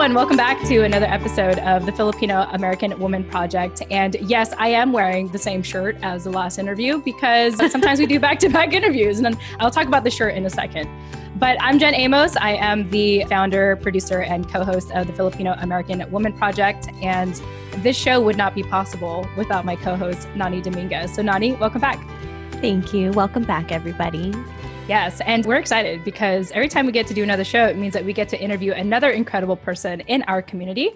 everyone. Welcome back to another episode of the Filipino American Woman Project. And yes, I am wearing the same shirt as the last interview because sometimes we do back to back interviews. And I'll talk about the shirt in a second. But I'm Jen Amos. I am the founder, producer, and co host of the Filipino American Woman Project. And this show would not be possible without my co host, Nani Dominguez. So, Nani, welcome back. Thank you. Welcome back, everybody. Yes, and we're excited because every time we get to do another show, it means that we get to interview another incredible person in our community.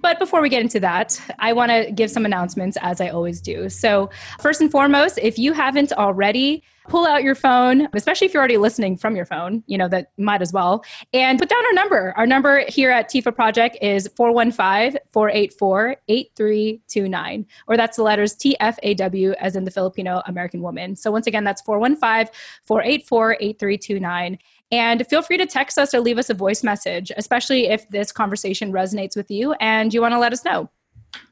But before we get into that, I want to give some announcements as I always do. So, first and foremost, if you haven't already, pull out your phone, especially if you're already listening from your phone, you know, that might as well, and put down our number. Our number here at TIFA Project is 415 484 8329, or that's the letters TFAW as in the Filipino American woman. So, once again, that's 415 484 8329. And feel free to text us or leave us a voice message, especially if this conversation resonates with you and you want to let us know.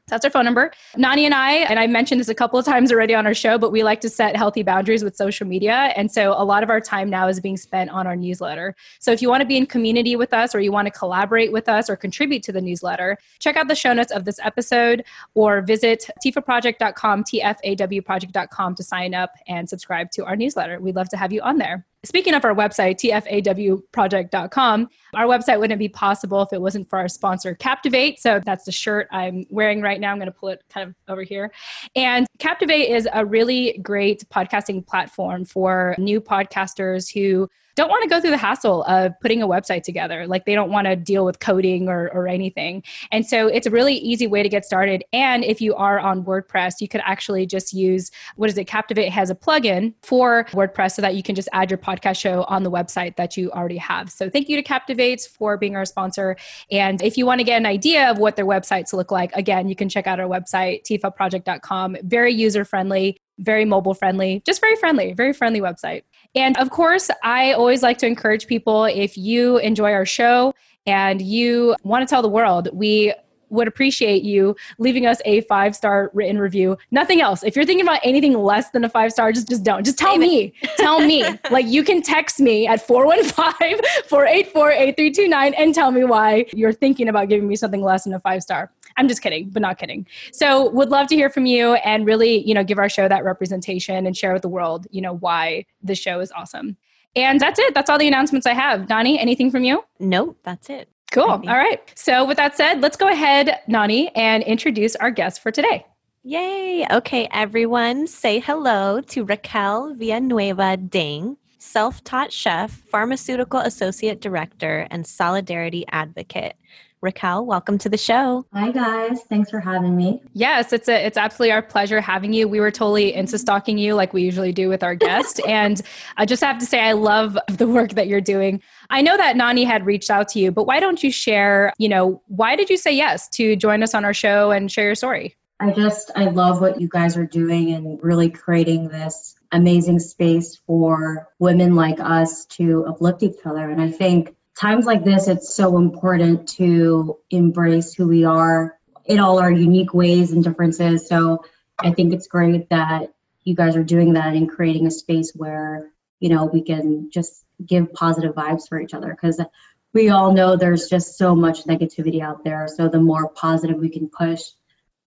That's our phone number. Nani and I, and I mentioned this a couple of times already on our show, but we like to set healthy boundaries with social media. And so a lot of our time now is being spent on our newsletter. So if you want to be in community with us or you want to collaborate with us or contribute to the newsletter, check out the show notes of this episode or visit tifaproject.com, tfawproject.com to sign up and subscribe to our newsletter. We'd love to have you on there. Speaking of our website, tfawproject.com, our website wouldn't be possible if it wasn't for our sponsor, Captivate. So that's the shirt I'm wearing right now. I'm going to pull it kind of over here. And Captivate is a really great podcasting platform for new podcasters who don't want to go through the hassle of putting a website together. Like they don't want to deal with coding or, or anything. And so it's a really easy way to get started. And if you are on WordPress, you could actually just use what is it? Captivate has a plugin for WordPress so that you can just add your podcast show on the website that you already have. So thank you to Captivate for being our sponsor. And if you want to get an idea of what their websites look like, again, you can check out our website, tifaproject.com. Very user friendly very mobile friendly, just very friendly, very friendly website. And of course, I always like to encourage people if you enjoy our show and you want to tell the world, we would appreciate you leaving us a five star written review. Nothing else. If you're thinking about anything less than a five star, just just don't. Just tell me. tell me. Like you can text me at 415-484-8329 and tell me why you're thinking about giving me something less than a five star. I'm just kidding, but not kidding. So would love to hear from you and really, you know, give our show that representation and share with the world, you know, why the show is awesome. And that's it. That's all the announcements I have. Nani, anything from you? Nope, that's it. Cool. All right. So with that said, let's go ahead, Nani, and introduce our guest for today. Yay. Okay, everyone, say hello to Raquel Villanueva Dang, self taught chef, pharmaceutical associate director, and solidarity advocate. Raquel, welcome to the show. Hi guys, thanks for having me. Yes, it's a, it's absolutely our pleasure having you. We were totally into stalking you like we usually do with our guest, and I just have to say I love the work that you're doing. I know that Nani had reached out to you, but why don't you share? You know, why did you say yes to join us on our show and share your story? I just I love what you guys are doing and really creating this amazing space for women like us to uplift each other. And I think times like this, it's so important to embrace who we are in all our unique ways and differences. So I think it's great that you guys are doing that and creating a space where, you know, we can just give positive vibes for each other because we all know there's just so much negativity out there. So the more positive we can push,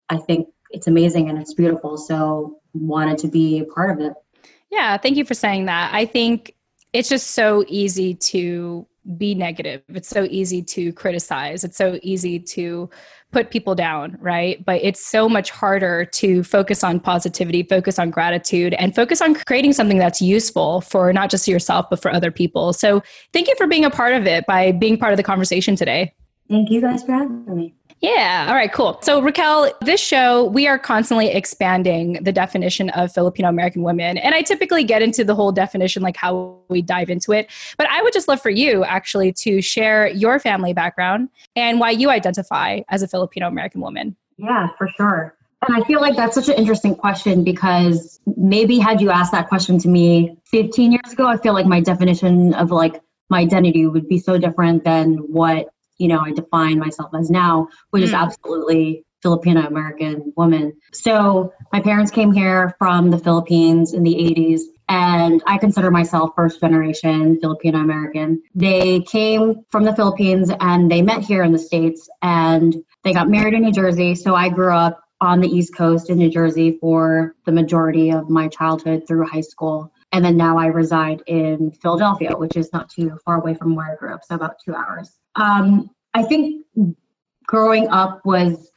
I think it's amazing and it's beautiful. So wanted to be a part of it. Yeah, thank you for saying that. I think it's just so easy to be negative. It's so easy to criticize. It's so easy to put people down, right? But it's so much harder to focus on positivity, focus on gratitude, and focus on creating something that's useful for not just yourself, but for other people. So thank you for being a part of it by being part of the conversation today. Thank you guys for having me. Yeah. All right, cool. So, Raquel, this show, we are constantly expanding the definition of Filipino American women. And I typically get into the whole definition, like how we dive into it. But I would just love for you actually to share your family background and why you identify as a Filipino American woman. Yeah, for sure. And I feel like that's such an interesting question because maybe had you asked that question to me 15 years ago, I feel like my definition of like my identity would be so different than what you know I define myself as now, which mm. is absolutely Filipino American woman. So my parents came here from the Philippines in the 80s, and I consider myself first generation Filipino American. They came from the Philippines and they met here in the States and they got married in New Jersey. So I grew up on the East Coast in New Jersey for the majority of my childhood through high school. And then now I reside in Philadelphia, which is not too far away from where I grew up, so about two hours. Um, I think growing up was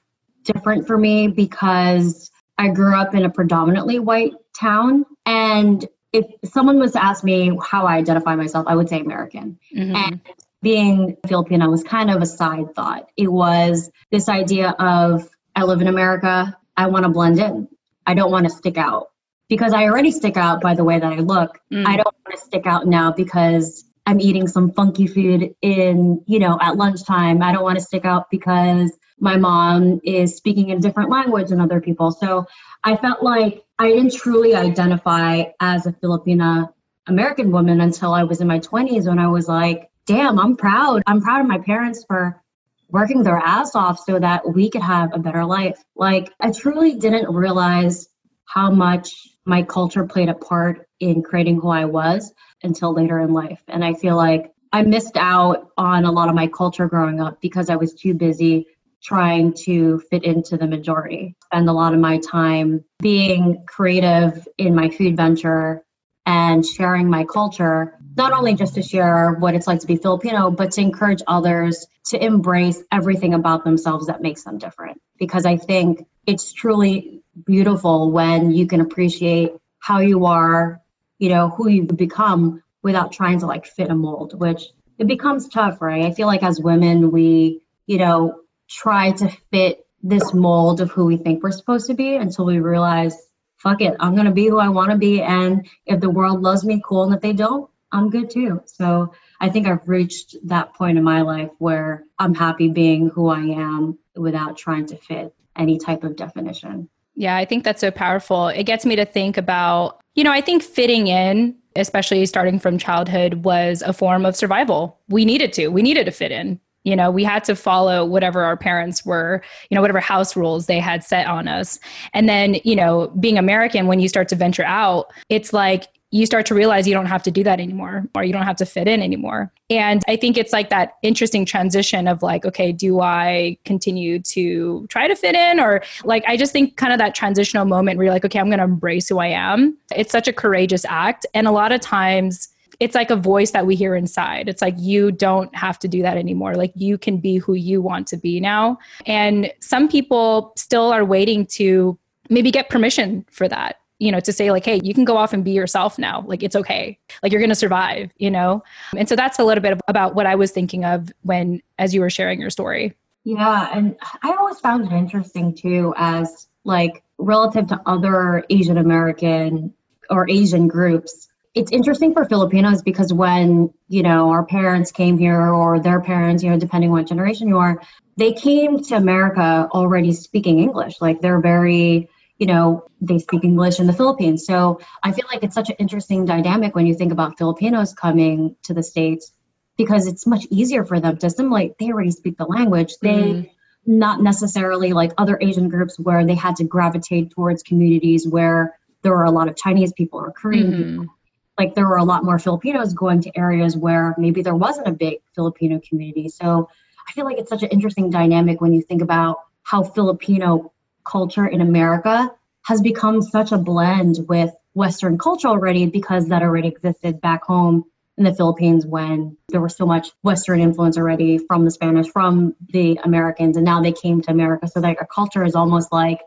different for me because I grew up in a predominantly white town. And if someone was to ask me how I identify myself, I would say American. Mm-hmm. And being Filipino was kind of a side thought. It was this idea of I live in America, I want to blend in. I don't want to stick out because I already stick out by the way that I look. Mm. I don't want to stick out now because I'm eating some funky food in, you know, at lunchtime. I don't want to stick out because my mom is speaking in a different language than other people. So I felt like I didn't truly identify as a Filipina American woman until I was in my 20s when I was like, damn, I'm proud. I'm proud of my parents for working their ass off so that we could have a better life. Like, I truly didn't realize how much my culture played a part in creating who I was until later in life. And I feel like I missed out on a lot of my culture growing up because I was too busy trying to fit into the majority. Spend a lot of my time being creative in my food venture and sharing my culture, not only just to share what it's like to be Filipino, but to encourage others to embrace everything about themselves that makes them different. Because I think it's truly beautiful when you can appreciate how you are, you know, who you become without trying to like fit a mold, which it becomes tough, right? I feel like as women, we, you know, try to fit this mold of who we think we're supposed to be until we realize, fuck it, I'm gonna be who I wanna be. And if the world loves me, cool. And if they don't, I'm good too. So I think I've reached that point in my life where I'm happy being who I am without trying to fit any type of definition. Yeah, I think that's so powerful. It gets me to think about, you know, I think fitting in, especially starting from childhood, was a form of survival. We needed to, we needed to fit in you know we had to follow whatever our parents were you know whatever house rules they had set on us and then you know being american when you start to venture out it's like you start to realize you don't have to do that anymore or you don't have to fit in anymore and i think it's like that interesting transition of like okay do i continue to try to fit in or like i just think kind of that transitional moment where you're like okay i'm going to embrace who i am it's such a courageous act and a lot of times it's like a voice that we hear inside. It's like you don't have to do that anymore. Like you can be who you want to be now. And some people still are waiting to maybe get permission for that you know to say like hey you can go off and be yourself now. Like it's okay. Like you're going to survive you know? And so that's a little bit about what i was thinking of when as you were sharing your story. Yeah and i always found it interesting too as like relative to other asian american or asian groups it's interesting for Filipinos because when, you know, our parents came here or their parents, you know, depending what generation you are, they came to America already speaking English. Like they're very, you know, they speak English in the Philippines. So I feel like it's such an interesting dynamic when you think about Filipinos coming to the States because it's much easier for them to assimilate. They already speak the language. They mm. not necessarily like other Asian groups where they had to gravitate towards communities where there were a lot of Chinese people or Korean mm-hmm. people like there were a lot more Filipinos going to areas where maybe there wasn't a big Filipino community. So I feel like it's such an interesting dynamic when you think about how Filipino culture in America has become such a blend with Western culture already because that already existed back home in the Philippines when there was so much Western influence already from the Spanish, from the Americans, and now they came to America. So like our culture is almost like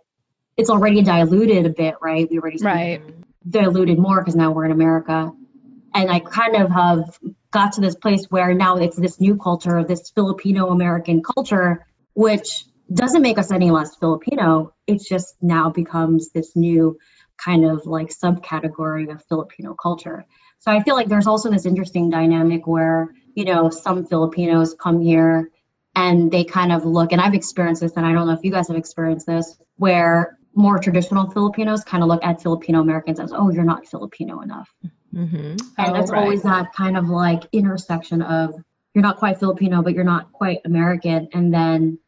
it's already diluted a bit, right? We already right diluted more because now we're in America. And I kind of have got to this place where now it's this new culture, this Filipino American culture, which doesn't make us any less Filipino. It just now becomes this new kind of like subcategory of Filipino culture. So I feel like there's also this interesting dynamic where, you know, some Filipinos come here and they kind of look, and I've experienced this, and I don't know if you guys have experienced this, where more traditional Filipinos kind of look at Filipino Americans as, oh, you're not Filipino enough. Mm-hmm. And oh, that's right. always that kind of like intersection of you're not quite Filipino, but you're not quite American. And then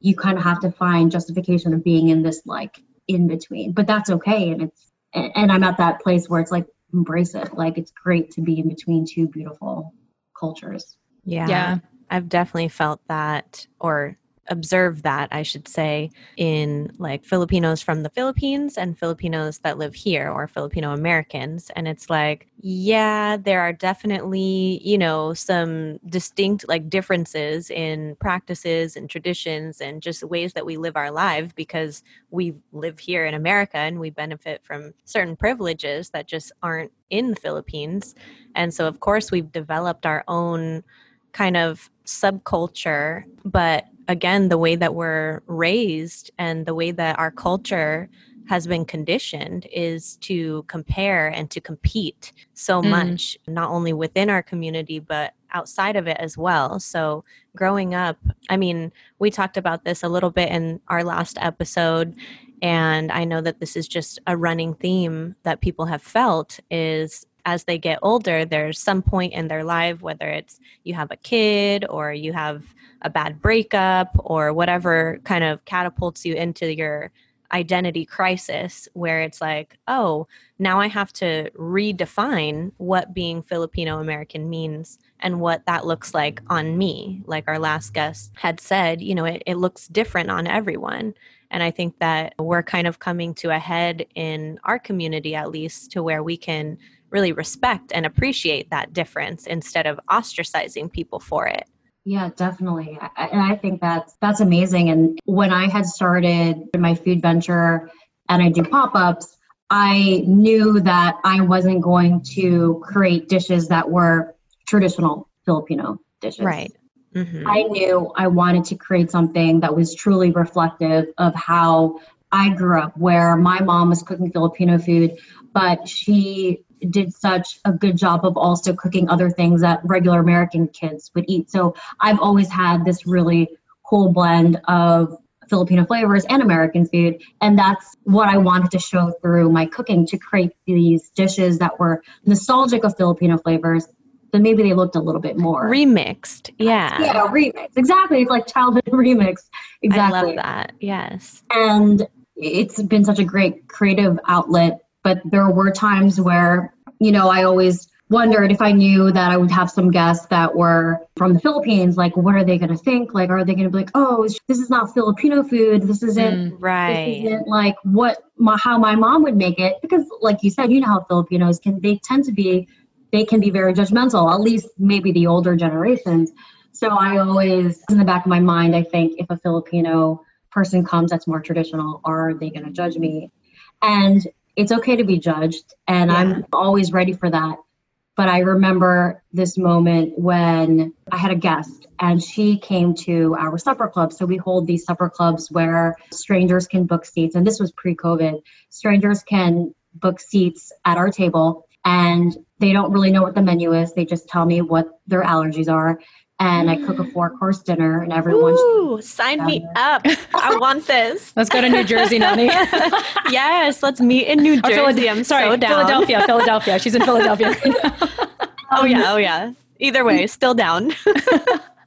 you kind of have to find justification of being in this like in between. But that's okay. And it's, and I'm at that place where it's like embrace it. Like it's great to be in between two beautiful cultures. Yeah. Yeah. I've definitely felt that or observed that, I should say, in like Filipinos from the Philippines and Filipinos that live here or Filipino Americans. And it's like, yeah, there are definitely, you know, some distinct like differences in practices and traditions and just ways that we live our lives because we live here in America and we benefit from certain privileges that just aren't in the Philippines. And so, of course, we've developed our own kind of subculture, but again, the way that we're raised and the way that our culture has been conditioned is to compare and to compete so Mm. much, not only within our community, but outside of it as well. So, growing up, I mean, we talked about this a little bit in our last episode. And I know that this is just a running theme that people have felt is as they get older, there's some point in their life, whether it's you have a kid or you have a bad breakup or whatever kind of catapults you into your identity crisis where it's like, oh, now I have to redefine what being Filipino American means and what that looks like on me. Like our last guest had said, you know, it, it looks different on everyone. And I think that we're kind of coming to a head in our community, at least, to where we can really respect and appreciate that difference instead of ostracizing people for it. Yeah, definitely. I- And I think that's that's amazing. And when I had started my food venture and I do pop-ups, I knew that I wasn't going to create dishes that were traditional Filipino dishes. Right. Mhm. I knew I wanted to create something that was truly reflective of how I grew up, where my mom was cooking Filipino food, but she did such a good job of also cooking other things that regular American kids would eat. So I've always had this really cool blend of Filipino flavors and American food. And that's what I wanted to show through my cooking to create these dishes that were nostalgic of Filipino flavors, but maybe they looked a little bit more Remixed. Yeah. yeah, remix. Exactly. It's like childhood remix. Exactly. I love that. Yes. And it's been such a great creative outlet. But there were times where, you know, I always wondered if I knew that I would have some guests that were from the Philippines, like, what are they going to think? Like, are they going to be like, oh, this is not Filipino food. This isn't. Mm. This Right. isn't like what my, how my mom would make it because, like you said, you know how Filipinos can they tend to be they can be very judgmental. At least maybe the older generations. So I always, in the back of my mind, I think if a Filipino person comes that's more traditional, are they going to judge me? And it's okay to be judged, and Yeah. I'm always ready for that. But I remember this moment when I had a guest and she came to our supper club. So we hold these supper clubs where strangers can book seats. And this was pre COVID. Strangers can book seats at our table and they don't really know what the menu is. They just tell me what their allergies are. And I cook a four course dinner and everyone. Ooh, sign me up. I want this. Let's go to New Jersey, Nani. yes, let's meet in New oh, Or Jersey. Philad- I'm sorry, so down. Philadelphia, Philadelphia. She's in Philadelphia. right now. Oh yeah, oh yeah. Either way, still down.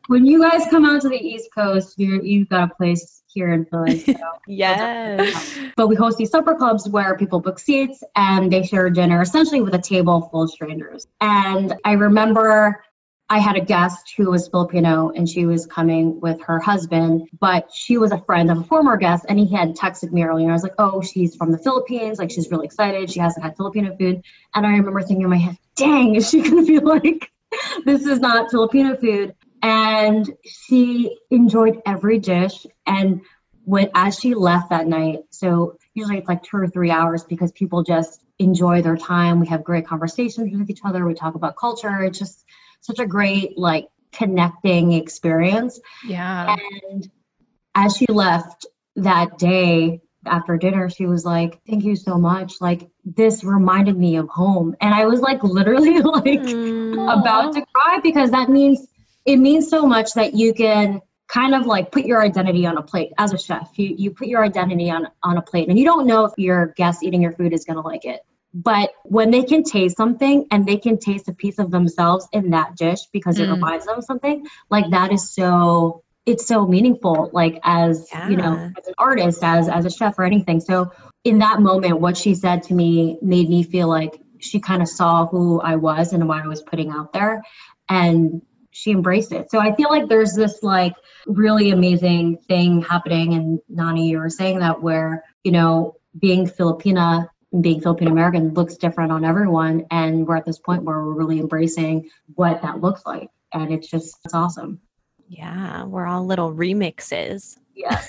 When you guys come out to the East Coast, you you've got a place here in Philly. So. yes. But we host these supper clubs where people book seats and they share dinner essentially with a table full of strangers. And I remember I had a guest who was Filipino and she was coming with her husband, but she was a friend of a former guest and he had texted me earlier. I was like, oh, she's from the Philippines. Like, she's really excited. She hasn't had Filipino food. And I remember thinking in my head, dang, is she going to be like, this is not Filipino food? And she enjoyed every dish. And when as she left that night, so usually it's like two or three hours because people just enjoy their time. We have great conversations with each other. We talk about culture. It's just such a great like connecting experience. yeah. And as she left that day after dinner, she was like, Thank you so much. Like this reminded me of home. And I was like literally like Mm. about to cry because that means it means so much that you can kind of like put your identity on a plate as a chef. You you put your identity on on a plate and you don't know if your guest eating your food is going to like it. But when they can taste something and they can taste a piece of themselves in that dish because it Mm. reminds them of something, like that is so it's so meaningful like as you know as an artist as as a chef or anything. So in that moment what she said to me made me feel like she kind of saw who I was and what I was putting out there. And she embraced it. So I feel like there's this like really amazing thing happening. And Nani, you were saying that where, you know, being Filipina being Filipino American looks different on everyone. And we're at this point where we're really embracing what that looks like. And it's just, it's awesome. Yeah, we're all little remixes. Yeah.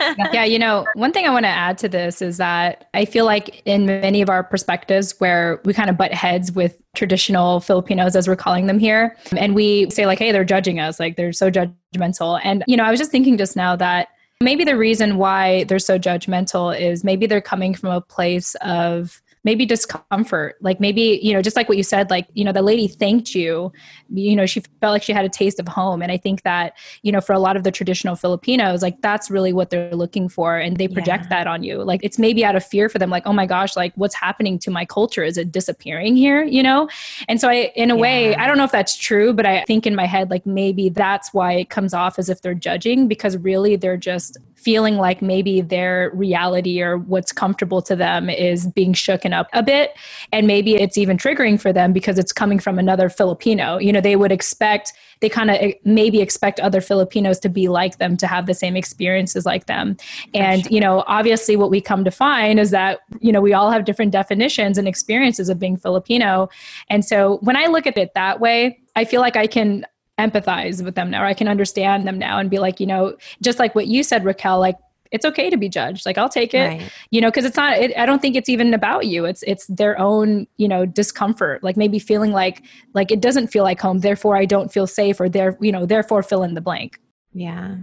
yeah, you know, one thing I want to add to this is that I feel like in many of our perspectives where we kind of butt heads with traditional Filipinos, as we're calling them here, and we say, like, hey, they're judging us, like, they're so judgmental. And, you know, I was just thinking just now that maybe the reason why they're so judgmental is maybe they're coming from a place of maybe discomfort like maybe you know just like what you said like you know the lady thanked you you know she felt like she had a taste of home. And i think that you know for a lot of the traditional filipinos like that's really what they're looking for and they project yeah. that on you. Like it's maybe out of fear for them like oh my gosh like what's happening to my culture? Is it disappearing here? You know? And so i in a yeah. way i don't know if that's true but i think in my head like maybe that's why it comes off as if they're judging because really they're just feeling like maybe their reality or what's comfortable to them is being shooken up a bit. And maybe it's even triggering for them because it's coming from another Filipino. You know, they would expect, they kind of maybe expect other Filipinos to be like them, to have the same experiences like them. And, you know, obviously what we come to find is that, you know, we all have different definitions and experiences of being Filipino. And so when I look at it that way, I feel like I can empathize with them now or i can understand them now and be like you know just like what you said raquel like it's okay to be judged. Like i'll take it right. you know because it's not it, i don't think it's even about you. It's it's their own you know discomfort like maybe feeling like like it doesn't feel like home therefore i don't feel safe or there you know therefore fill in the blank. Yeah.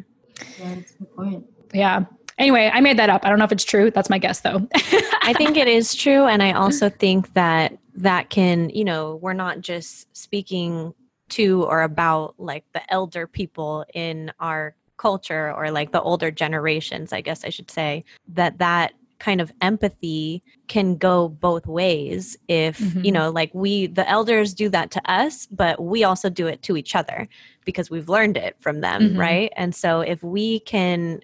Yeah that's the point. Yeah. Anyway i made that up. I don't know if it's true. That's my guess though. I think it is true and i also think that that can you know we're not just speaking to or about like the elder people in our culture or like the older generations i guess i should say that that kind of empathy can go both ways if mm-hmm. you know like we the elders do that to us but we also do it to each other because we've learned it from them mm-hmm. right and so if we can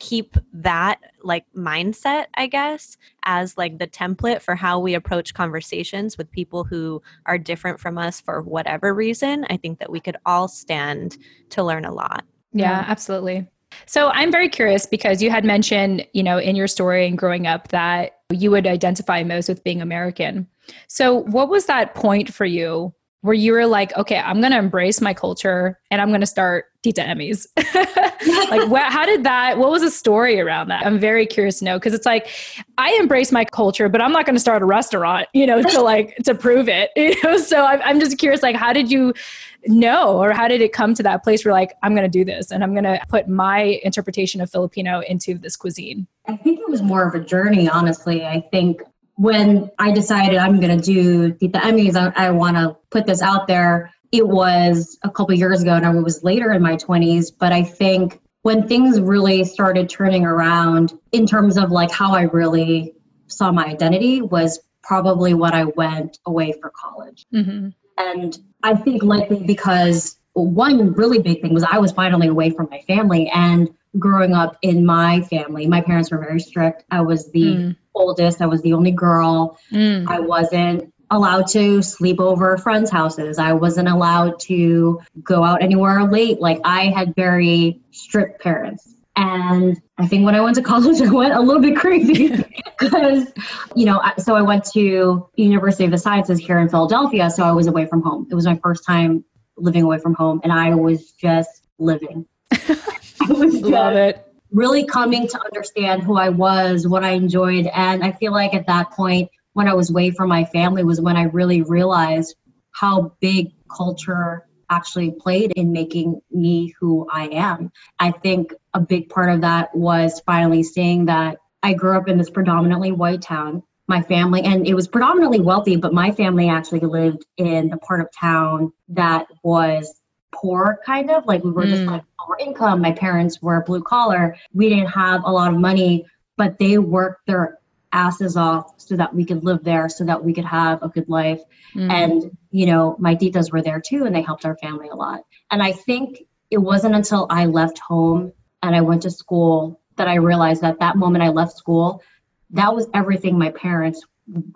keep that like mindset i guess as like the template for how we approach conversations with people who are different from us for whatever reason i think that we could all stand to learn a lot. Yeah absolutely. So i'm very curious because you had mentioned you know in your story and growing up that you would identify most with being american. So what was that point for you where you were like, okay, I'm going to embrace my culture and I'm going to start Tita Emmy's? like, what, how did that, what was the story around that? I'm very curious to know because it's like, I embrace my culture, but I'm not going to start a restaurant, you know, to like, to prove it. You know? So I'm, I'm just curious, like, how did you know, or how did it come to that place where like, I'm going to do this and I'm going to put my interpretation of Filipino into this cuisine? I think it was more of a journey, honestly. I think when I decided I'm going to do Tita Emmy's, I, I want to put this out there. It was a couple years ago, and I was later in my 20s. But I think when things really started turning around in terms of like how I really saw my identity was probably when I went away for college. Mm-hmm. And I think likely because one really big thing was I was finally away from my family and growing up in my family, my parents were very strict. I was the mm. oldest, I was the only girl. Mm. I wasn't allowed to sleep over friends' houses. I wasn't allowed to go out anywhere late. Like I had very strict parents. And I think when I went to college, I went a little bit crazy because, you know, so I went to University of the Sciences here in Philadelphia. So I was away from home. It was my first time living away from home, and I was just living. Love it. Really coming to understand who I was, what I enjoyed. And I feel like at that point, when I was away from my family, was when I really realized how big culture actually played in making me who I am. I think a big part of that was finally seeing that I grew up in this predominantly white town. My family, and it was predominantly wealthy, but my family actually lived in the part of town that was poor kind of like we were mm. just like lower income my parents were blue collar we didn't have a lot of money but they worked their asses off so that we could live there so that we could have a good life mm. and you know my titas were there too and they helped our family a lot and i think it wasn't until i left home and i went to school that i realized that that moment i left school that was everything my parents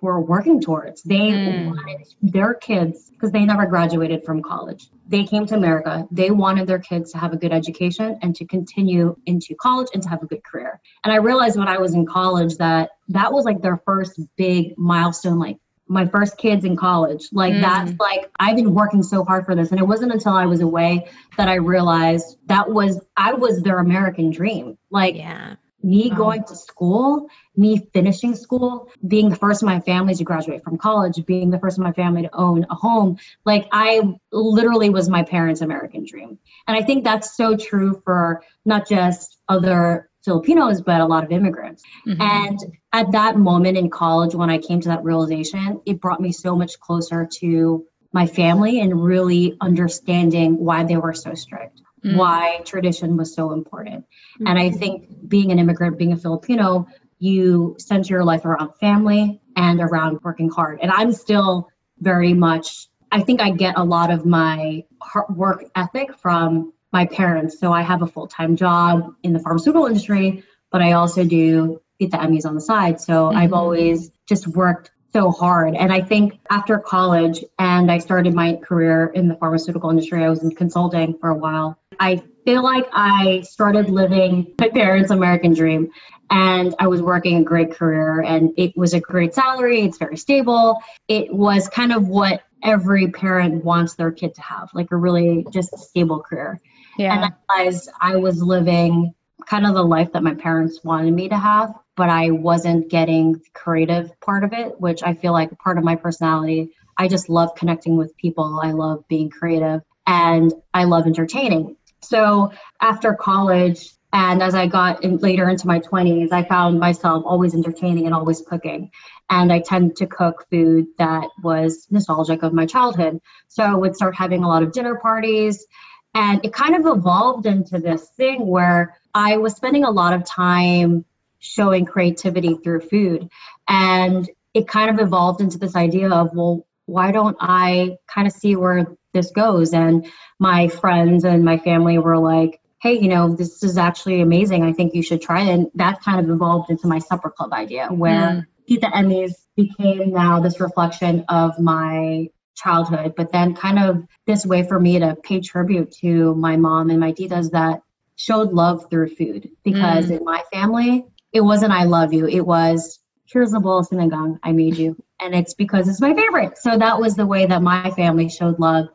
were working towards. They mm. wanted their kids, because they never graduated from college. They came to America. They wanted their kids to have a good education and to continue into college and to have a good career. And I realized when I was in college that that was like their first big milestone, like my first kids in college. Like mm. that's like I've been working so hard for this. And it wasn't until I was away that I realized that was I was their American dream. Like yeah me going to school, me finishing school, being the first in my family to graduate from college, being the first in my family to own a home, like I literally was my parents' American dream. And I think that's so true for not just other Filipinos, but a lot of immigrants. Mm-hmm. And at that moment in college, when I came to that realization, it brought me so much closer to my family and really understanding why they were so strict mm. why tradition was so important. Mm-hmm. And I think being an immigrant, being a Filipino, you center your life around family and around working hard. And I'm still very much, I think I get a lot of my work ethic from my parents. So I have a full time job in the pharmaceutical industry, but I also do Tita Emmys on the side. So mm-hmm. I've always just worked so hard. And I think after college and I started my career in the pharmaceutical industry, I was in consulting for a while. I feel like I started living my parents' American dream and I was working a great career and it was a great salary. It's very stable. It was kind of what every parent wants their kid to have, like a really just stable career. Yeah. And I realized I was living kind of the life that my parents wanted me to have, but I wasn't getting the creative part of it, which I feel like part of my personality. I just love connecting with people. I love being creative and I love entertaining. So after college, and as I got in, later into my 20s, I found myself always entertaining and always cooking. And I tend to cook food that was nostalgic of my childhood. So I would start having a lot of dinner parties. And it kind of evolved into this thing where I was spending a lot of time showing creativity through food. And it kind of evolved into this idea of, well, why don't I kind of see where this goes? And my friends and my family were like, hey, you know, this is actually amazing. I think you should try it. And that kind of evolved into my supper club idea where mm. Tita Emmys became now this reflection of my childhood, but then kind of this way for me to pay tribute to my mom and my titas that showed love through food. Because mm. in my family, it wasn't I love you. It was here's a bowl of sinigang I made you. And it's because it's my favorite. So that was the way that my family showed love.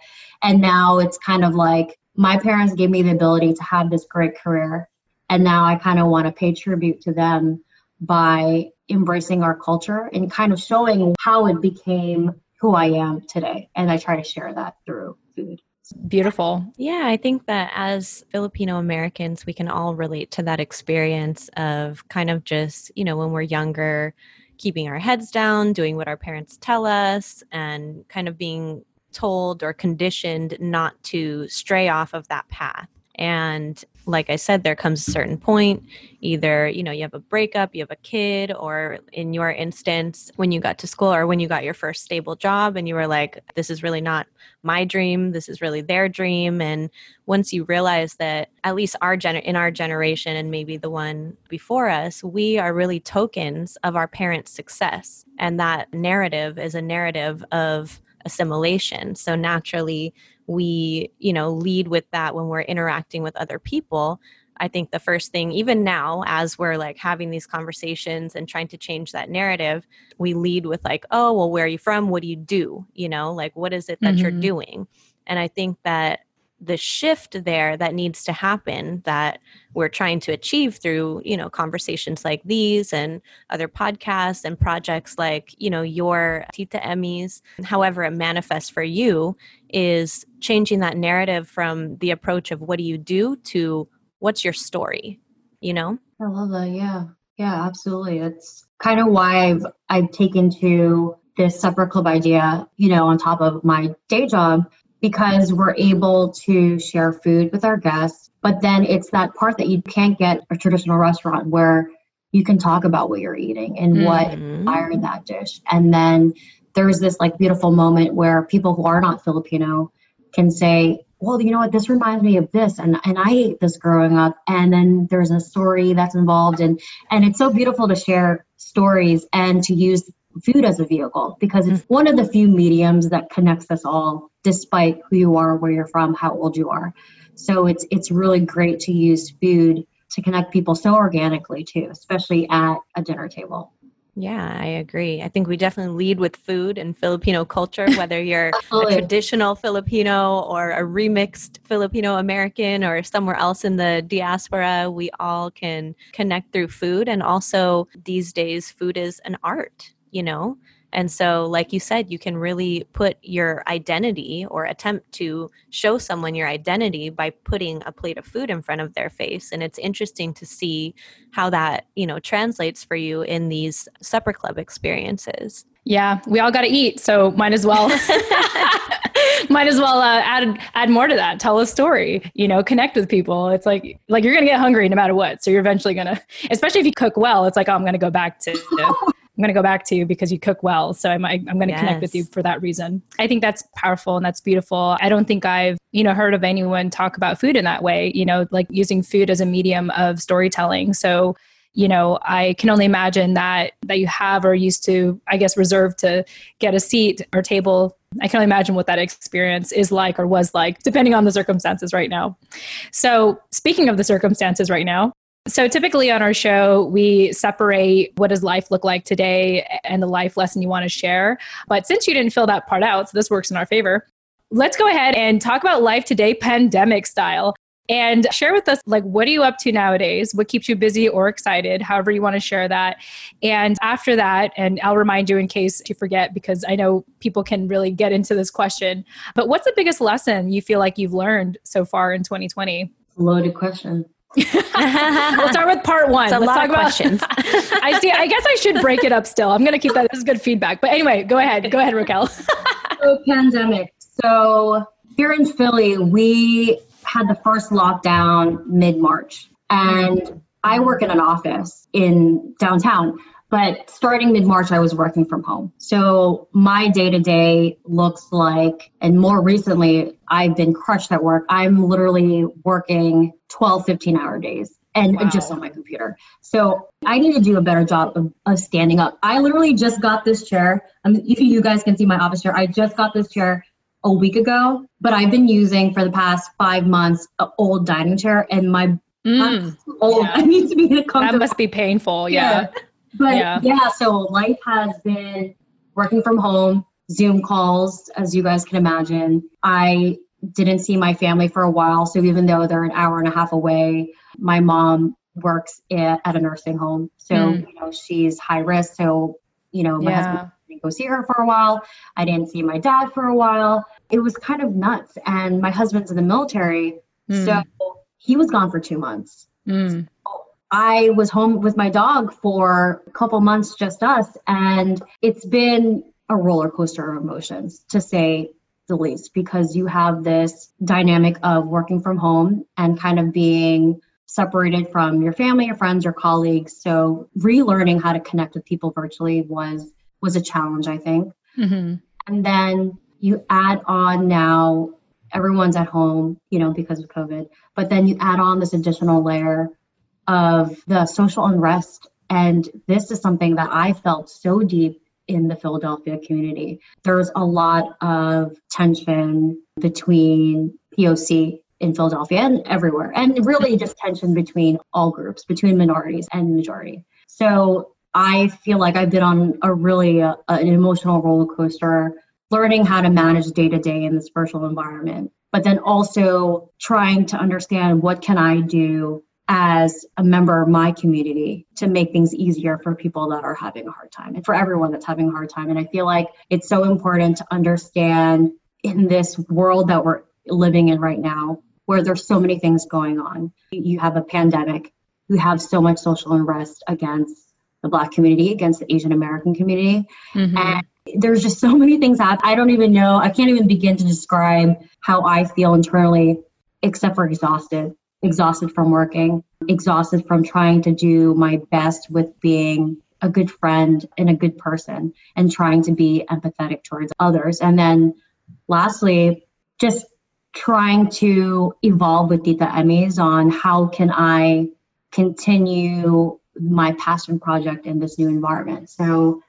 And now it's kind of like my parents gave me the ability to have this great career. And now I kind of want to pay tribute to them by embracing our culture and kind of showing how it became who I am today. And I try to share that through food. Beautiful. Yeah, I think that as Filipino Americans, we can all relate to that experience of kind of just, you know, when we're younger, keeping our heads down, doing what our parents tell us, and kind of being told or conditioned not to stray off of that path. And like I said, there comes a certain point, either, you know, you have a breakup, you have a kid, or in your instance, when you got to school or when you got your first stable job and you were like, this is really not my dream, this is really their dream. And once you realize that at least our gen in our generation and maybe the one before us, we are really tokens of our parents' success. And that narrative is a narrative of assimilation. So naturally, we, you know, lead with that when we're interacting with other people. I think the first thing, even now, as we're like having these conversations and trying to change that narrative, we lead with like, oh, well, where are you from? What do you do? You know, like, what is it that mm-hmm. you're doing? And I think that the shift there that needs to happen that we're trying to achieve through you know conversations like these and other podcasts and projects like you know your tita emmys however it manifests for you is changing that narrative from the approach of what do you do to what's your story you know? I love that yeah. Yeah absolutely. It's kind of why i've i've taken to this supper club idea you know on top of my day job because we're able to share food with our guests. But then it's that part that you can't get a traditional restaurant where you can talk about what you're eating and mm-hmm. what inspired that dish. And then there's this like beautiful moment where people who are not Filipino can say, well, you know what, this reminds me of this and, and I ate this growing up. And then there's a story that's involved and and it's so beautiful to share stories and to use food as a vehicle because it's mm-hmm. one of the few mediums that connects us all despite who you are where you're from how old you are so it's it's really great to use food to connect people so organically too especially at a dinner table yeah, I agree. I think we definitely lead with food and Filipino culture, whether you're a traditional Filipino or a remixed Filipino American or somewhere else in the diaspora. We all can connect through food. And also, these days, food is an art, you know? And so, like you said, you can really put your identity or attempt to show someone your identity by putting a plate of food in front of their face. And it's interesting to see how that, you know, translates for you in these supper club experiences. Yeah, we all got to eat, so might as well might as well uh, add add more to that. Tell a story, you know, connect with people. It's like like you're gonna get hungry no matter what, so you're eventually gonna, especially if you cook well. It's like oh, I'm gonna go back to I'm going to go back to you because you cook well. So I'm, I'm going to yes. connect with you for that reason. I think that's powerful and that's beautiful. I don't think I've, you know, heard of anyone talk about food in that way, you know, like using food as a medium of storytelling. So, you know, I can only imagine that, that you have or used to, I guess, reserve to get a seat or table I can only imagine what that experience is like or was like, depending on the circumstances right now. So, speaking of the circumstances right now, so typically on our show, we separate what does life look like today and the life lesson you want to share. But since you didn't fill that part out, so this works in our favor, let's go ahead and talk about life today pandemic style. And share with us like what are you up to nowadays? What keeps you busy or excited? However you want to share that. And after that and i'll remind you in case you forget because i know people can really get into this question but what's the biggest lesson you feel like you've learned so far in 2020 loaded question we'll start with part one. It's a Let's lot talk of questions. I see. I guess I should break it up. Still, I'm going to keep that. This is good feedback. But anyway, go ahead. Go ahead, Raquel. so pandemic. So here in Philly, we had the first lockdown mid March, and I work in an office in downtown. But starting mid March, I was working from home. So my day to day looks like, and more recently, I've been crushed at work. I'm literally working 12, 15 hour days and wow. just on my computer. So I need to do a better job of, of standing up. I literally just got this chair. Um, if you guys can see my office chair, I just got this chair a week ago, but I've been using for the past five months an old dining chair and my mm, old. Yeah. I need to be in comfortable. That must be painful. yeah. yeah. But yeah. yeah, so life has been working from home, Zoom calls, as you guys can imagine. I didn't see my family for a while. So even though they're an hour and a half away, my mom works at, a nursing home. So, mm. you know, she's high risk. So, you know, my yeah. husband didn't go see her for a while. I didn't see my dad for a while. It was kind of nuts. And my husband's in the military. Mm. So he was gone for two months. Mm. I was home with my dog for a couple months, just us, and it's been a roller coaster of emotions to say the least because you have this dynamic of working from home and kind of being separated from your family, your friends, your colleagues. So relearning how to connect with people virtually was was a challenge, I think. Mm-hmm. And then you add on now everyone's at home, you know, because of COVID. But then you add on this additional layer of the social unrest. And this is something that I felt so deep in the Philadelphia community. There's a lot of tension between POC in Philadelphia and everywhere, and really just tension between all groups, between minorities and majority. So I feel like I've been on a really uh, an emotional roller coaster, learning how to manage day to day in this virtual environment, but then also trying to understand what can I do as a member of my community to make things easier for people that are having a hard time and for everyone that's having a hard time. And I feel like it's so important to understand in this world that we're living in right now, where there's so many things going on. You have a pandemic, you have so much social unrest against the Black community, against the Asian American community. Mm-hmm. And there's just so many things happening. I don't even know, I can't even begin to describe how I feel internally, except for exhausted exhausted from working, exhausted from trying to do my best with being a good friend and a good person and trying to be empathetic towards others. And then lastly, just trying to evolve with Tita Emmys on how can I continue my passion project in this new environment. So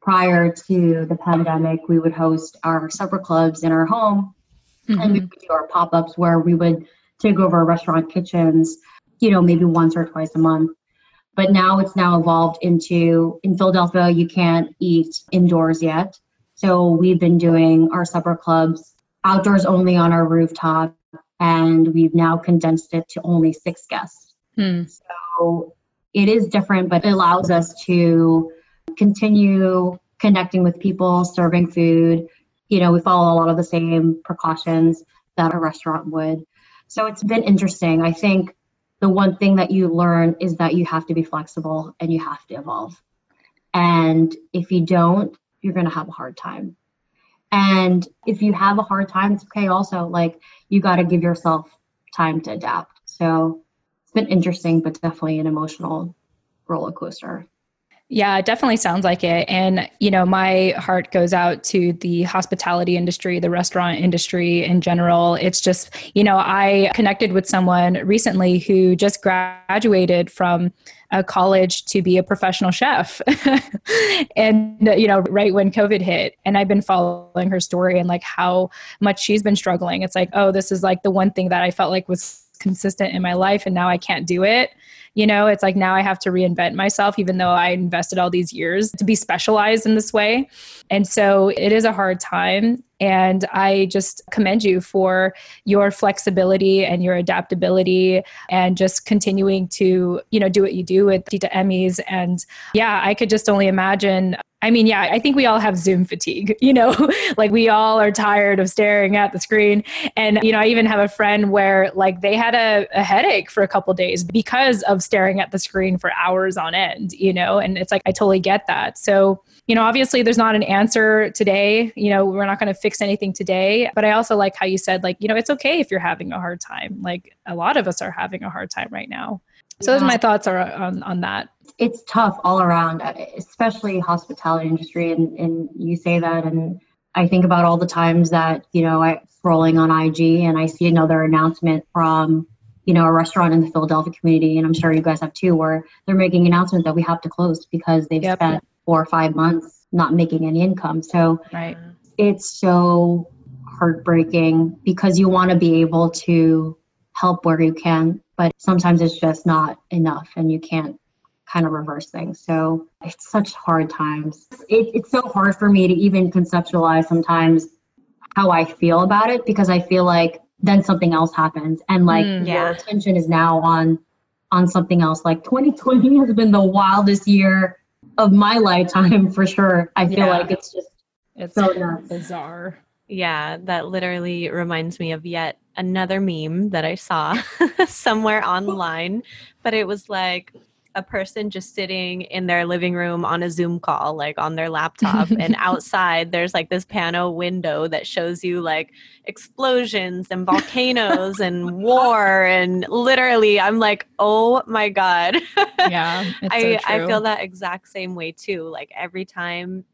prior to the pandemic, we would host our supper clubs in our home mm-hmm. and we would do our pop ups where we would take over restaurant kitchens, you know, maybe once or twice a month. But now it's now evolved into in Philadelphia, you can't eat indoors yet. So we've been doing our supper clubs outdoors only on our rooftop, and we've now condensed it to only six guests. Hmm. So it is different, but it allows us to continue connecting with people, serving food. You know, we follow a lot of the same precautions that a restaurant would. So it's been interesting. I think the one thing that you learn is that you have to be flexible and you have to evolve. And if you don't, you're going to have a hard time. And if you have a hard time, it's okay also. Like you got to give yourself time to adapt. So it's been interesting, but definitely an emotional roller coaster. Yeah, it definitely sounds like it. And, you know, my heart goes out to the hospitality industry, the restaurant industry in general. It's just, you know, I connected with someone recently who just graduated from a college to be a professional chef. and, you know, right when COVID hit. And I've been following her story and like how much she's been struggling. It's like, oh, this is like the one thing that I felt like was consistent in my life and now I can't do it. You know, it's like now I have to reinvent myself, even though I invested all these years to be specialized in this way. And so it is a hard time. And I just commend you for your flexibility and your adaptability and just continuing to, you know, do what you do with Tita Emmy's. And yeah, I could just only imagine I mean, yeah, I think we all have Zoom fatigue, you know, like we all are tired of staring at the screen. And, you know, I even have a friend where like they had a, a headache for a couple days because of staring at the screen for hours on end, you know, and it's like, I totally get that. So, you know, obviously there's not an answer today, you know, we're not going to fix anything today. But I also like how you said, like, you know, it's okay if you're having a hard time. Like a lot of us are having a hard time right now. So yeah. those are my thoughts are on, on that it's tough all around, uh, especially hospitality industry. And, and you say that, and I think about all the times that, you know, I scrolling on IG and I see another announcement from, you know, a restaurant in the Philadelphia community, and I'm sure you guys have too, where they're making an announcement that we have to close because they've yep. spent four or five months not making any income. So right. it's so heartbreaking because you want to be able to help where you can, but sometimes it's just not enough and you can't kind of reverse things. So it's such hard times. It, it's so hard for me to even conceptualize sometimes how I feel about it because I feel like then something else happens and like mm, yeah. your attention is now on on something else. Like 2020 has been the wildest year of my lifetime for sure. I feel yeah. like it's just it's so nuts. bizarre. Yeah, that literally reminds me of yet another meme that I saw somewhere online, but it was like a person just sitting in their living room on a Zoom call, like on their laptop, and outside there's like this pano window that shows you like explosions and volcanoes and war. And literally, I'm like, oh my God. Yeah. I, so I feel that exact same way too. Like every time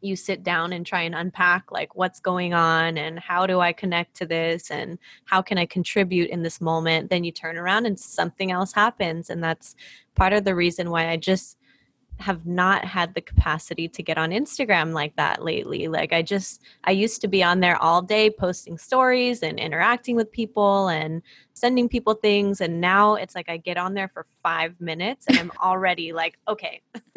you sit down and try and unpack like what's going on and how do I connect to this and how can I contribute in this moment, then you turn around and something else happens. And that's part of the reason why I just have not had the capacity to get on Instagram like that lately. Like I just I used to be on there all day posting stories and interacting with people and sending people things and now it's like I get on there for 5 minutes and I'm already like okay.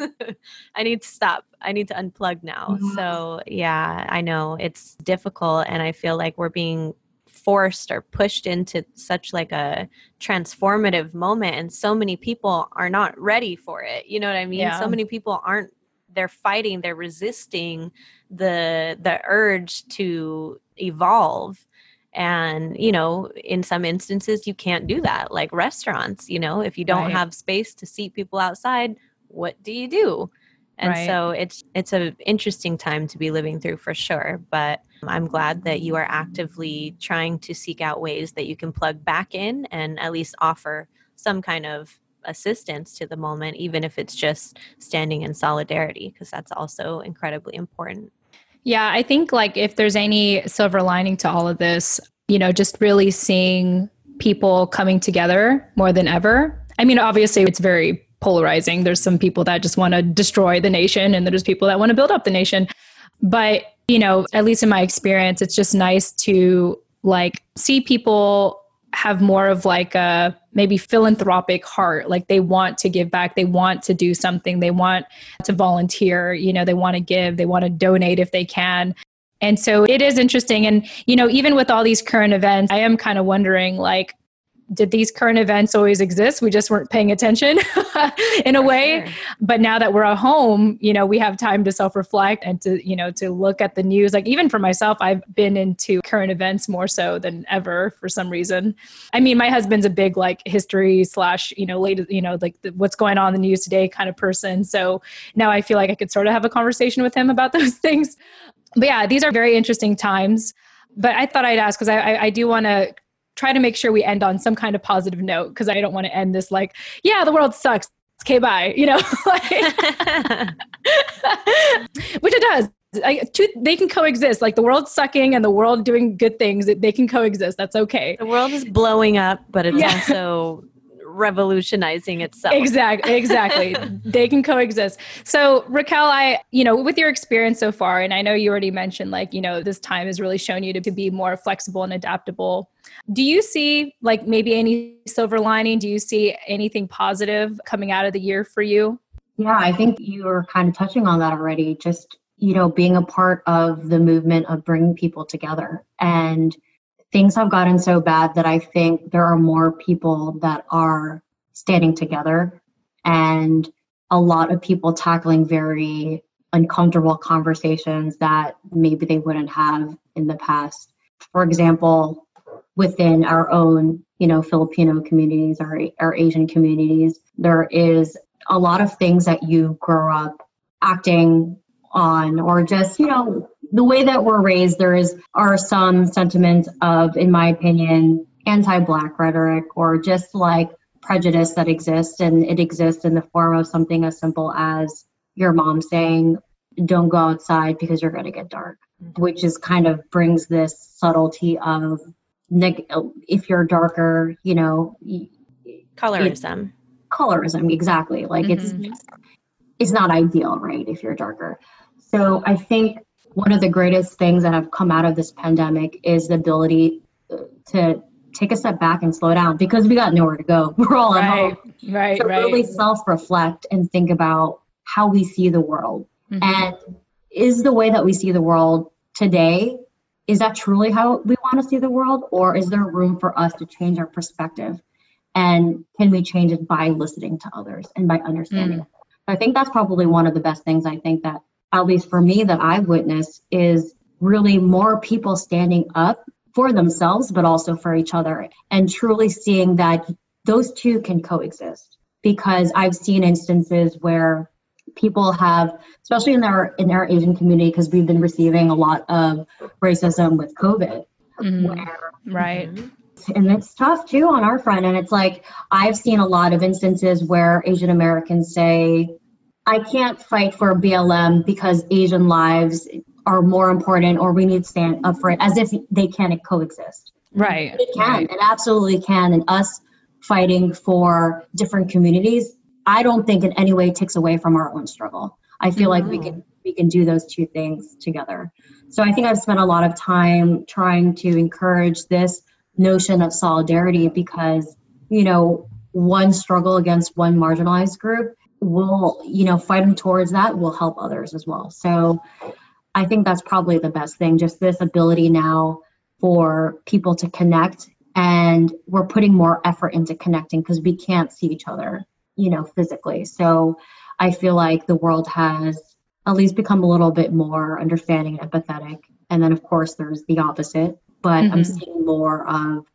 I need to stop. I need to unplug now. Mm-hmm. So, yeah, I know it's difficult and I feel like we're being forced or pushed into such like a transformative moment and so many people are not ready for it you know what i mean yeah. so many people aren't they're fighting they're resisting the the urge to evolve and you know in some instances you can't do that like restaurants you know if you don't right. have space to seat people outside what do you do and right. so it's it's an interesting time to be living through for sure but i'm glad that you are actively trying to seek out ways that you can plug back in and at least offer some kind of assistance to the moment even if it's just standing in solidarity because that's also incredibly important yeah i think like if there's any silver lining to all of this you know just really seeing people coming together more than ever I mean, obviously, it's very polarizing. There's some people that just want to destroy the nation, and there's people that want to build up the nation. But, you know, at least in my experience, it's just nice to like see people have more of like a maybe philanthropic heart. Like they want to give back. They want to do something. They want to volunteer. You know they want to give. They want to donate if they can. And so it is interesting. And you know even with all these current events i am kind of wondering like did these current events always exist? We just weren't paying attention in a way. But now that we're at home, you know, we have time to self-reflect and to, you know, to look at the news. Like even for myself, I've been into current events more so than ever for some reason. I mean, my husband's a big like history slash, you know, latest, you know, like the, what's going on in the news today kind of person. So now I feel like I could sort of have a conversation with him about those things. But yeah, these are very interesting times but I thought I'd ask because I, I, I, do want to try to make sure we end on some kind of positive note because I don't want to end this like, yeah, the world sucks. Okay, bye. You know, which it does. I, two, they can coexist. Like the world sucking and the world doing good things, they can coexist. That's okay. The world is blowing up, but it's yeah. also revolutionizing itself. Exactly, exactly. they can coexist. So, Raquel, I, you know, with your experience so far, and I know you already mentioned like, you know, this time has really shown you to, to be more flexible and adaptable. Do you see like maybe any silver lining? Do you see anything positive coming out of the year for you? Yeah, I think you were kind of touching on that already. Just, you know, being a part of the movement of bringing people together and things have gotten so bad that I think there are more people that are standing together and a lot of people tackling very uncomfortable conversations that maybe they wouldn't have in the past. For example, within our own, you know, Filipino communities, our, our Asian communities, there is a lot of things that you grow up acting on or just, you know, the way that we're raised, there is are some sentiments of, in my opinion, anti-black rhetoric or just like prejudice that exists, and it exists in the form of something as simple as your mom saying, "Don't go outside because you're going to get dark," mm-hmm. which is kind of brings this subtlety of if you're darker, you know, colorism. Colorism, exactly. Like mm-hmm. it's it's not ideal, right? If you're darker. So I think one of the greatest things that have come out of this pandemic is the ability uh, to take a step back and slow down because we got nowhere to go. We're all right, at home. Right, to right. really self-reflect and think about how we see the world. Mm-hmm. And is the way that we see the world today is that truly how we want to see the world or is there room for us to change our perspective and can we change it by listening to others and by understanding mm. i think that's probably one of the best things i think that at least for me, that I've witnessed is really more people standing up for themselves, but also for each other, and truly seeing that those two can coexist. Because I've seen instances where people have, especially in our in our Asian community, because we've been receiving a lot of racism with COVID, mm-hmm. right. And it's tough too on our front. And it's like I've seen a lot of instances where Asian Americans say, I can't fight for BLM because Asian lives are more important or we need to stand up for it as if they can coexist. Right. It can. Right. It absolutely can. And us fighting for different communities, I don't think in any way takes away from our own struggle. I feel mm-hmm. like we can we can do those two things together. So I think I've spent a lot of time trying to encourage this notion of solidarity because, you know, one struggle against one marginalized group will you know fighting towards that will help others as well. So i think that's probably the best thing just this ability now for people to connect and we're putting more effort into connecting because we can't see each other you know physically. So i feel like the world has at least become a little bit more understanding and empathetic and then of course there's the opposite but mm-hmm. i'm seeing more of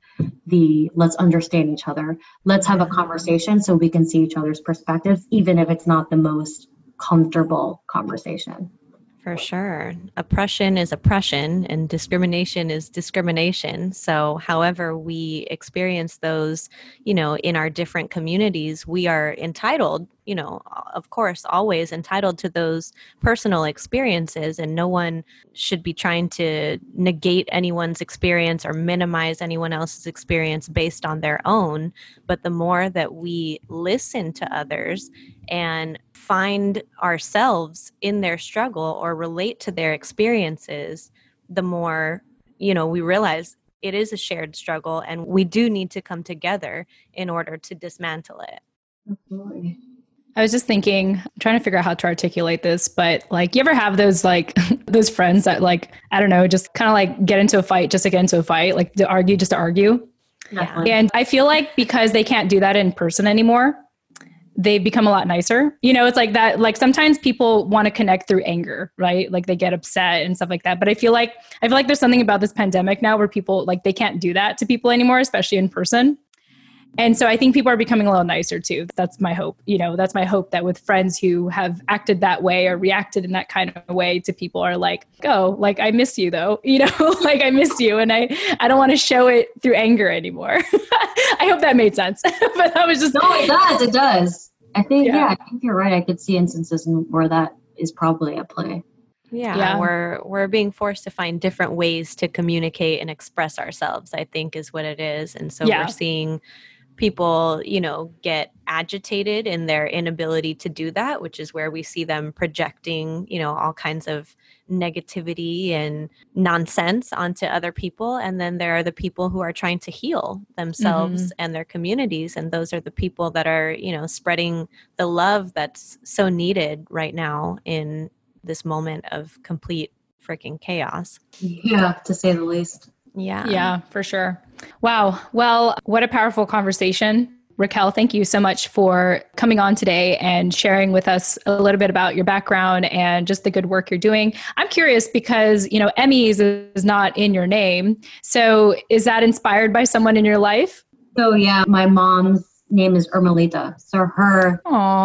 the let's understand each other. Let's have a conversation so we can see each other's perspectives, even if it's not the most comfortable conversation. For sure. Oppression is oppression and discrimination is discrimination. So, however, we experience those, you know, in our different communities, we are entitled, you know, of course, always entitled to those personal experiences. And no one should be trying to negate anyone's experience or minimize anyone else's experience based on their own. But the more that we listen to others and find ourselves in their struggle or relate to their experiences, the more, you know, we realize it is a shared struggle and we do need to come together in order to dismantle it. Absolutely. I was just thinking, trying to figure out how to articulate this, but like, you ever have those like those friends that like I don't know, just kind of like get into a fight just to get into a fight, like to argue just to argue. Yeah. And I feel like because they can't do that in person anymore, they've become a lot nicer. You know, it's like that, like sometimes people want to connect through anger, right? Like they get upset and stuff like that. But I feel like, I feel like there's something about this pandemic now where people, like, they can't do that to people anymore, especially in person. And so I think people are becoming a little nicer too. That's my hope. You know, that's my hope that with friends who have acted that way or reacted in that kind of way to people are like, "Oh, like I miss you though." You know, like I miss you and I I don't want to show it through anger anymore. I hope that made sense. but that was just No, it does. It does. I think yeah. yeah, I think you're right. I could see instances where that is probably at play. Yeah, yeah, we're we're being forced to find different ways to communicate and express ourselves. I think is what it is, and so yeah. we're seeing people, you know, get agitated in their inability to do that, which is where we see them projecting, you know, all kinds of negativity and nonsense onto other people. And then there are the people who are trying to heal themselves mm-hmm. and their communities. And those are the people that are, you know, spreading the love that's so needed right now in this moment of complete freaking chaos. Yeah, to say the least. Yeah. Yeah, for sure. Wow. Well, what a powerful conversation. Raquel, thank you so much for coming on today and sharing with us a little bit about your background and just the good work you're doing. I'm curious because, you know, Emmys is not in your name. So is that inspired by someone in your life? So, yeah, my mom's name is Ermelita. So her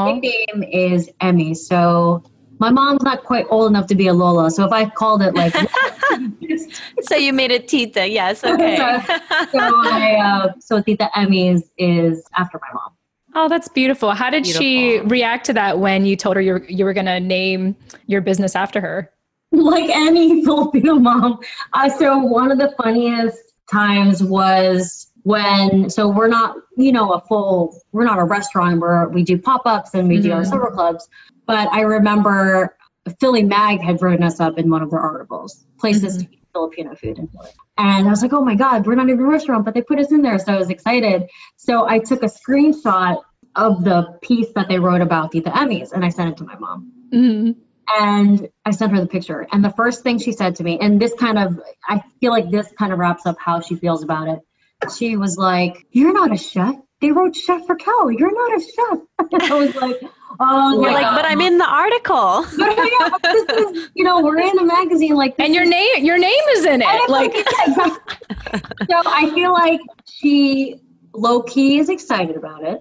nickname is Emmy. So my mom's not quite old enough to be a Lola. So if I called it like so you made it Tita, yes, okay. so, I, uh, so Tita Emmy is, is after my mom. Oh, that's beautiful. How did beautiful. she react to that when you told her you were, you were going to name your business after her? Like any Filipino mom. Uh, so one of the funniest times was when, so we're not, you know, a full, we're not a restaurant where we do pop-ups and we mm-hmm. do our mm-hmm. clubs. But I remember Philly Mag had written us up in one of their articles, places mm-hmm. to eat Filipino food in Philly. And I was like, oh my God, we're not even a restaurant, but they put us in there. So I was excited. So I took a screenshot of the piece that they wrote about the, the Emmys and I sent it to my mom. Mm-hmm. And I sent her the picture. And the first thing she said to me, and this kind of, I feel like this kind of wraps up how she feels about it. She was like, You're not a chef. They wrote Chef Raquel. You're not a chef. I was like, Oh, You're like, but I'm in the article. but yeah, is, you know, we're in a magazine like, and your name, your name is in it. Like, so I feel like she low key is excited about it.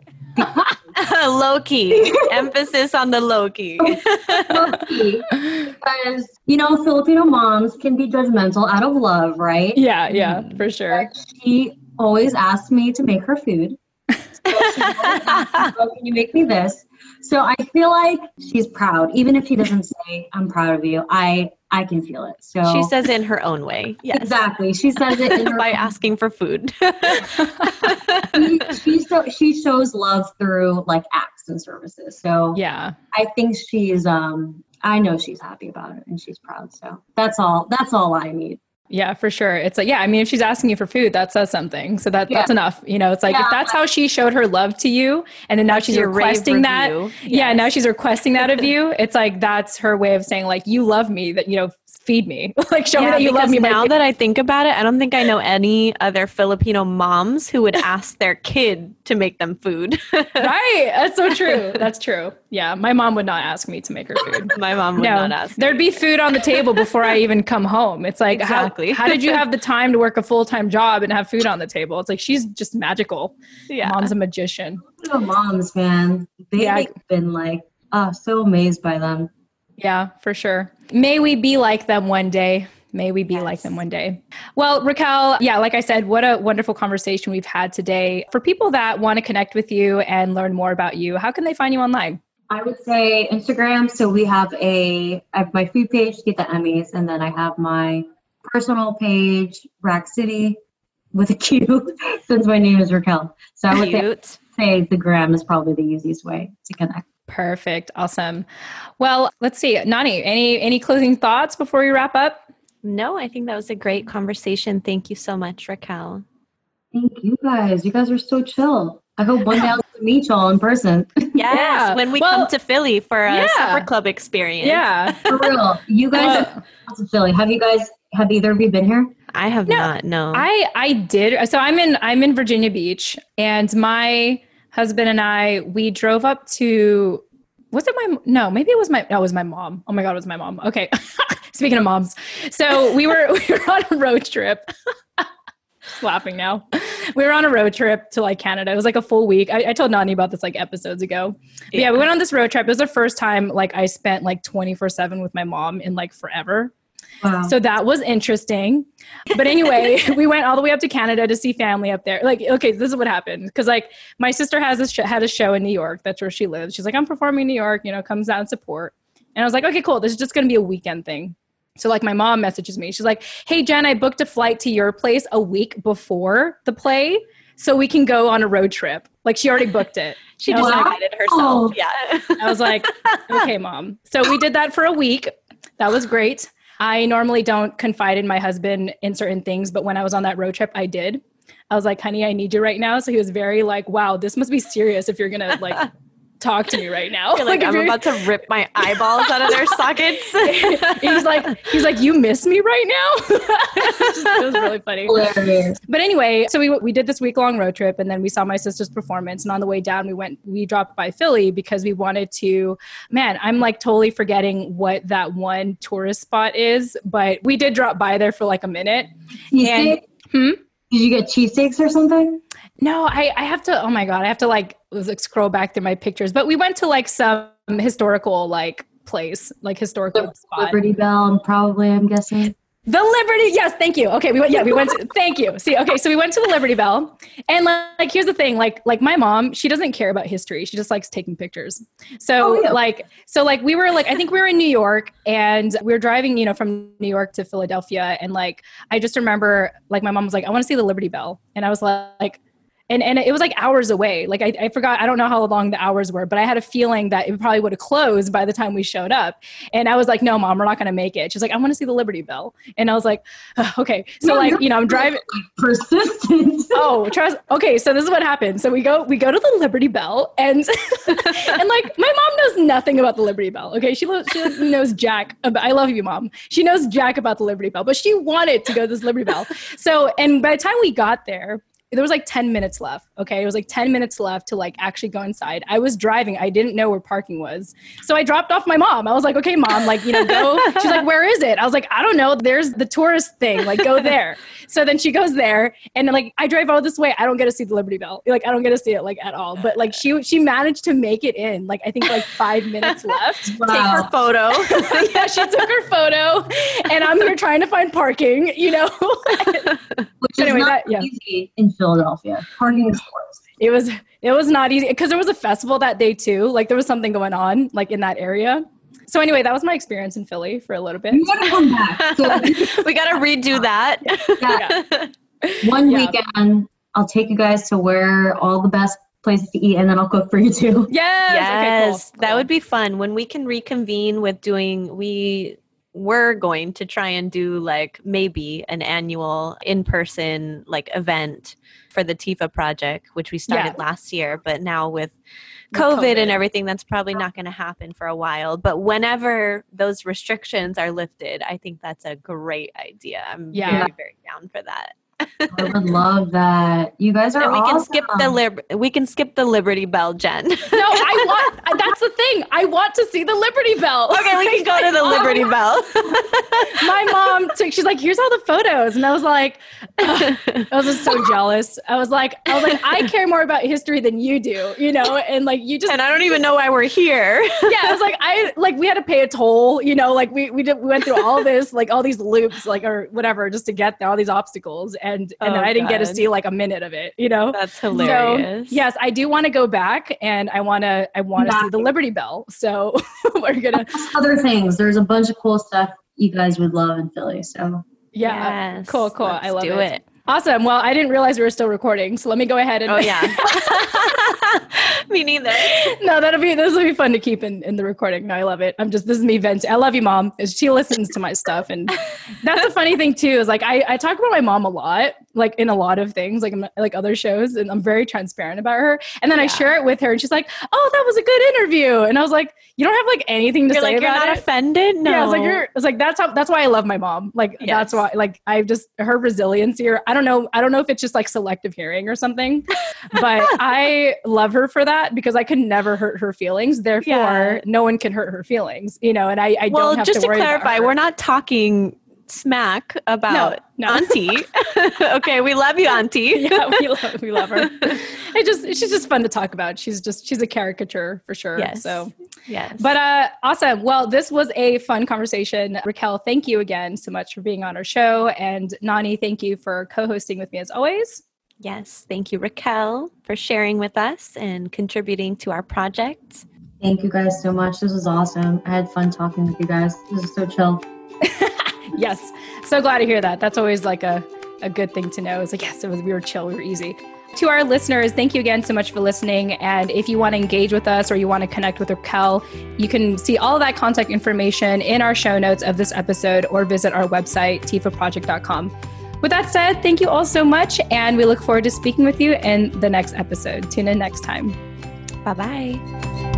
low key, emphasis on the low key. low key, because you know Filipino moms can be judgmental out of love, right? Yeah, yeah, mm. for sure. But she always asks me to make her food. So can you make me this? So I feel like she's proud, even if she doesn't say, I'm proud of you. I I can feel it. So she says in her own way. Yes. Exactly. She says it by asking for food. she, she, so, she shows love through like acts and services. So yeah, I think she's um I know she's happy about it and she's proud. So that's all that's all I need. Yeah, for sure. It's like, yeah, I mean, if she's asking you for food, that says something. So that, yeah. that's enough. You know, it's like, yeah. if that's how she showed her love to you, and then now she's requesting that. Yes. Yeah, now she's requesting that of you. It's like, that's her way of saying, like, you love me, that, you know, feed me. like show yeah, me that you love me. Now that I think about it, I don't think I know any other Filipino moms who would ask their kid to make them food. right. That's so true. That's true. Yeah. My mom would not ask me to make her food. My mom would no, not ask. There'd be food on the table before I even come home. It's like exactly. how, how did you have the time to work a full-time job and have food on the table? It's like she's just magical. Yeah. Mom's a magician. moms, man. They've yeah. been like, oh, so amazed by them Yeah, for sure. May we be like them one day. May we be yes. like them one day. Well, Raquel, yeah, like I said, what a wonderful conversation we've had today. For people that want to connect with you and learn more about you, how can they find you online? I would say Instagram. So we have a I have my food page Tita Emmys, and then I have my personal page, Rack City, with a Q, since my name is Raquel. So I would Cute. say the gram is probably the easiest way to connect. Perfect. Awesome. Well, let's see. Nani, any any closing thoughts before we wrap up? No, I think that was a great conversation. Thank you so much, Raquel. Thank you guys. You guys are so chill. I hope one day I'll meet y'all in person. Yes, yeah. when we well, come to Philly for a yeah. supper club experience. Yeah, for real. You guys uh, to Philly. Have you guys? Have either of you been here? I have no, not. No, I I did. So I'm in I'm in Virginia Beach, and my husband and I we drove up to. Was it my no? Maybe it was my. No, it was my mom. Oh my god, it was my mom. Okay. Speaking of moms, so we were we were on a road trip. laughing now. We were on a road trip to like Canada. It was like a full week. I, I told Nani about this like episodes ago. Yeah. yeah. we went on this road trip. It was the first time like I spent like 24 7 with my mom in like forever. Wow. So that was interesting. But anyway, we went all the way up to Canada to see family up there. Like, okay, this is what happened. Cause like my sister has a sh- had a show in New York. That's where she lives. She's like, I'm performing in New York, you know, comes down support. And I was like, okay, cool. This is just going to be a weekend thing. So like my mom messages me. She's like, "Hey Jen, I booked a flight to your place a week before the play so we can go on a road trip." Like she already booked it. she just invited herself. Yeah. I was like, "Okay, mom." So we did that for a week. That was great. I normally don't confide in my husband in certain things, but when I was on that road trip, I did. I was like, honey, I need you right now. So he was very like, wow, this must be serious if you're gonna like talk to me right now. You're like, like I'm about to rip my eyeballs out of their sockets. he's like, he's like, you miss me right now. it was really funny. Hilarious. But anyway, so we we did this week long road trip, and then we saw my sister's performance. And on the way down, we went, we dropped by Philly because we wanted to. Man, I'm like totally forgetting what that one tourist spot is, but we did drop by there for like a minute. and, hmm? Did you get cheesesteaks or something? No, I, I have to. Oh my god, I have to like, like scroll back through my pictures. But we went to like some historical like place, like historical the spot. Liberty Bell, probably. I'm guessing. The Liberty, yes, thank you. Okay, we went. Yeah, we went. To, thank you. See, okay, so we went to the Liberty Bell, and like, like, here's the thing, like, like my mom, she doesn't care about history. She just likes taking pictures. So, oh, yeah. like, so like we were like, I think we were in New York, and we were driving, you know, from New York to Philadelphia, and like, I just remember, like, my mom was like, I want to see the Liberty Bell, and I was like and and it was like hours away. Like I, I forgot, I don't know how long the hours were, but I had a feeling that it probably would have closed by the time we showed up. And I was like, "No, mom, we're not going to make it." She's like, "I want to see the Liberty Bell," and I was like, "Okay." So no, like you know, I'm driving. Persistent. oh, trust. Okay, so this is what happened. So we go we go to the Liberty Bell, and and like my mom knows nothing about the Liberty Bell. Okay, she, lo- she knows Jack. About, I love you, mom. She knows Jack about the Liberty Bell, but she wanted to go to this Liberty Bell. So and by the time we got there there was like 10 minutes left. Okay. It was like 10 minutes left to like actually go inside. I was driving. I didn't know where parking was. So I dropped off my mom. I was like, okay, mom, like, you know, go. She's like, where is it? I was like, I don't know. There's the tourist thing. Like, go there. so then she goes there and like I drive all this way. I don't get to see the Liberty Bell. Like, I don't get to see it like at all. But like she she managed to make it in. Like I think like five minutes left. Wow. Take her photo. yeah, she took her photo. And I'm here trying to find parking, you know. Which anyway, is not that, yeah. easy in Philadelphia. Parking is closed. It was it was not easy because there was a festival that day too. Like there was something going on like in that area. So anyway, that was my experience in Philly for a little bit. You gotta come back. So we gotta redo that. Yeah. One yeah. weekend, I'll take you guys to where all the best places to eat and then I'll cook for you too. Yes. Yes. Okay, cool. Cool. That would be fun. When we can reconvene with doing we we're going to try and do like maybe an annual in-person like event for the TFAW project, which we started yeah. last year, but now with COVID, COVID, and everything, that's probably not going to happen for a while. But whenever those restrictions are lifted, I think that's a great idea. I'm yeah. very, very down for that. I would love that. You guys are And we awesome. can skip the lib- we can skip the Liberty Bell, Jen. No, I want. that's the thing. I want to see the Liberty Bell. okay, we can go to the Oh, Liberty Bell. my mom took she's like here's all the photos and i was like ugh. i was just so jealous i was like i was like i care more about history than you do you know and like you just and I don't even know why we're here. yeah i was like i like we had to pay a toll you know like we we, did, we went through all this like all these loops like or whatever just to get there all these obstacles and and Oh, then i didn't get to see like a minute of it you know That's so hilarious. yes i do want to go back and i want to i want to see the liberty bell so we're gonna other things. There's a bunch of cool stuff you guys would love in Philly. So yeah Yes, cool cool i let's love do it. it. Awesome. Well, I didn't realize we were still recording, so let me go ahead and. Oh yeah. Me neither. no, that'll be this will be fun to keep in, in the recording. No, I love it. I'm just this is me venting. I love you, mom. She listens to my stuff, and that's the funny thing too. Is like I, I talk about my mom a lot, like in a lot of things, like like other shows, and I'm very transparent about her. And then I share it with her, and she's like, "Oh, that was a good interview," and I was like, "You don't have like anything to You're say like you're not it." offended? No. Yeah, I was like, you're, it's like that's how that's why I love my mom. Like Yes. that's why like I just her resiliency or I don't know, I don't know if it's just like selective hearing or something, but I love her for that because I could never hurt her feelings. Therefore, Yeah. no one can hurt her feelings, you know, and I, I well, don't have just to to worry about clarify, we're not talking smack about no. Auntie. okay, we love you, Auntie. yeah, we love, we love her. It just she's just fun to talk about. She's just she's a caricature for sure. Yes. So Yes. But uh, awesome. Well, this was a fun conversation. Raquel, thank you again so much for being on our show. And Nani, thank you for co hosting with me as always. yes, thank you, Raquel, for sharing with us and contributing to our project. thank you guys so much. This was awesome. I had fun talking with you guys. This is so chill. Yes. So glad to hear that. That's always like a, a good thing to know. It's like, yes, it was, we were chill, we were easy. To our listeners, thank you again so much for listening. And if you want to engage with us or you want to connect with Raquel, you can see all that contact information in our show notes of this episode or visit our website, tfawproject.com. With that said, thank you all so much. And we look forward to speaking with you in the next episode. Tune in next time. Bye bye.